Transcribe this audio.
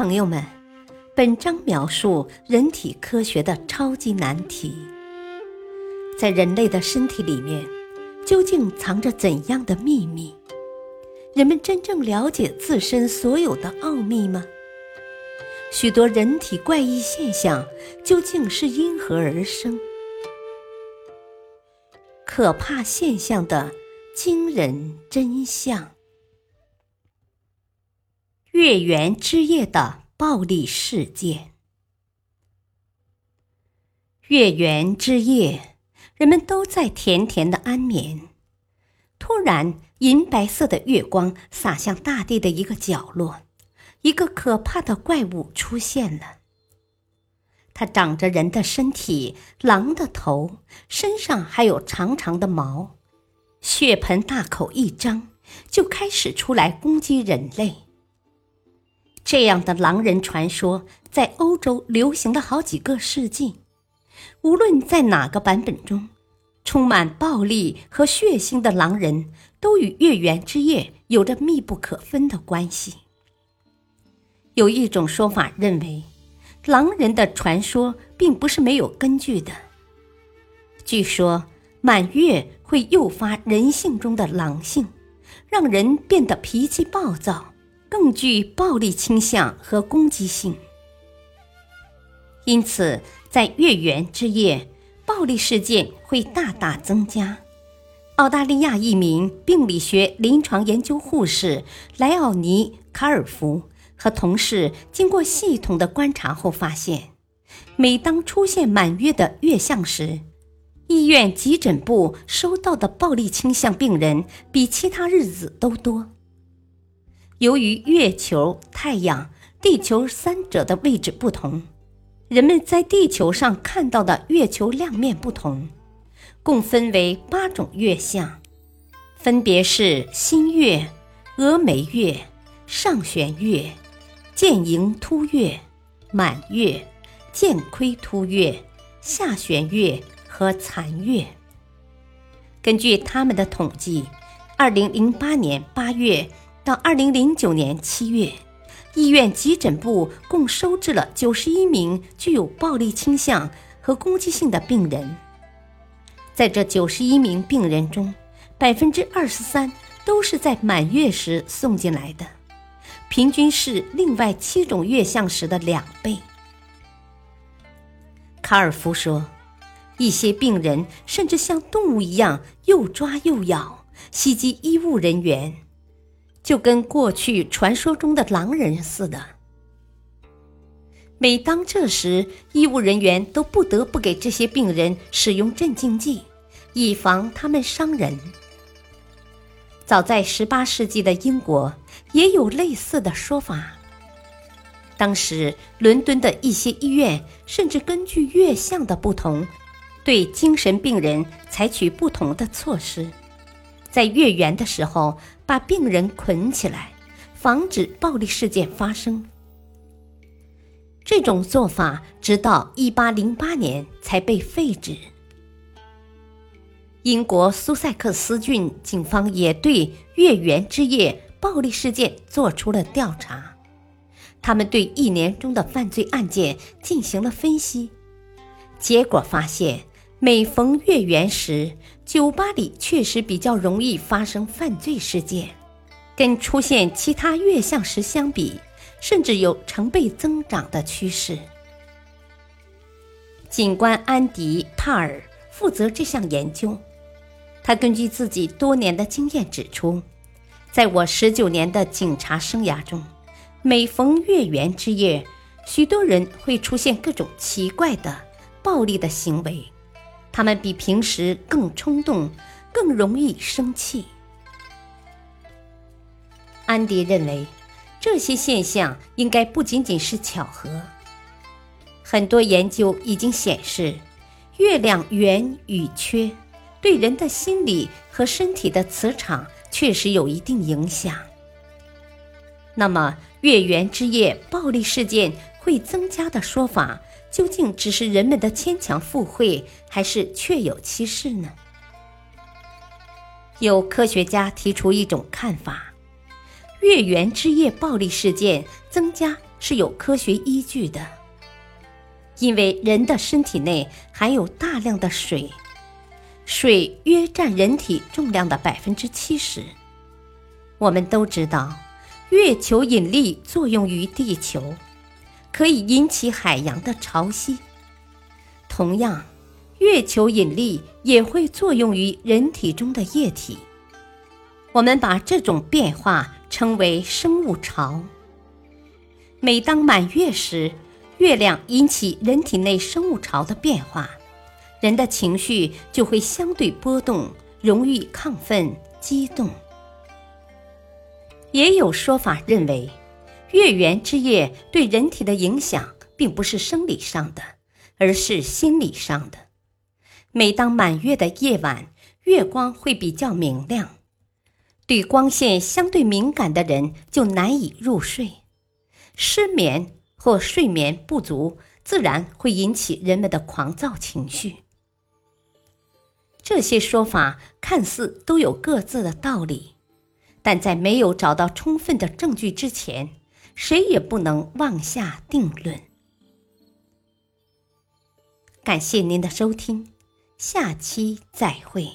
朋友们，本章描述人体科学的超级难题：在人类的身体里面，究竟藏着怎样的秘密？人们真正了解自身所有的奥秘吗？许多人体怪异现象究竟是因何而生？可怕现象的惊人真相。月圆之夜的暴力事件。月圆之夜，人们都在甜甜的安眠。突然，银白色的月光洒向大地的一个角落，一个可怕的怪物出现了。它长着人的身体，狼的头，身上还有长长的毛，血盆大口一张，就开始出来攻击人类。这样的狼人传说在欧洲流行了好几个世纪，无论在哪个版本中，充满暴力和血腥的狼人都与月圆之夜有着密不可分的关系。有一种说法认为，狼人的传说并不是没有根据的。据说满月会诱发人性中的狼性，让人变得脾气暴躁。更具暴力倾向和攻击性，因此在月圆之夜，暴力事件会大大增加。澳大利亚一名病理学临床研究护士莱奥尼·卡尔福和同事经过系统的观察后发现，每当出现满月的月相时，医院急诊部收到的暴力倾向病人比其他日子都多。由于月球、太阳、地球三者的位置不同，人们在地球上看到的月球亮面不同，共分为八种月相，分别是新月、峨眉月、上弦月、剑迎凸月、满月、剑亏凸月、下弦月和残月。根据他们的统计，二零零八年八月。到二零零九年七月，医院急诊部共收治了九十一名具有暴力倾向和攻击性的病人。在这九十一名病人中，百分之二十三都是在满月时送进来的，平均是另外七种月相时的两倍。卡尔夫说，一些病人甚至像动物一样又抓又咬，袭击医务人员。就跟过去传说中的狼人似的。每当这时，医务人员都不得不给这些病人使用镇静剂，以防他们伤人。早在18世纪的英国，也有类似的说法。当时，伦敦的一些医院甚至根据月相的不同，对精神病人采取不同的措施。在月圆的时候，把病人捆起来，防止暴力事件发生。这种做法直到1808年才被废止。英国苏塞克斯郡警方也对月圆之夜暴力事件做出了调查，他们对一年中的犯罪案件进行了分析，结果发现。每逢月圆时，酒吧里确实比较容易发生犯罪事件，跟出现其他月相时相比，甚至有成倍增长的趋势。警官安迪·帕尔负责这项研究，他根据自己多年的经验指出，在我十九年的警察生涯中，每逢月圆之夜，许多人会出现各种奇怪的暴力的行为。他们比平时更冲动，更容易生气。安迪认为，这些现象应该不仅仅是巧合。很多研究已经显示，月亮圆与缺对人的心理和身体的磁场确实有一定影响。那么，月圆之夜暴力事件会增加的说法？究竟只是人们的牵强附会，还是确有其事呢？有科学家提出一种看法：月圆之夜暴力事件增加，是有科学依据的，因为人的身体内含有大量的水，水约占人体重量的百分之七十。我们都知道，月球引力作用于地球，可以引起海洋的潮汐。同样，月球引力也会作用于人体中的液体。我们把这种变化称为生物潮。每当满月时，月亮引起人体内生物潮的变化，人的情绪就会相对波动，容易亢奋、激动。也有说法认为，月圆之夜对人体的影响并不是生理上的，而是心理上的。每当满月的夜晚，月光会比较明亮。对光线相对敏感的人就难以入睡，失眠或睡眠不足自然会引起人们的狂躁情绪。这些说法看似都有各自的道理，但在没有找到充分的证据之前，谁也不能妄下定论。感谢您的收听，下期再会。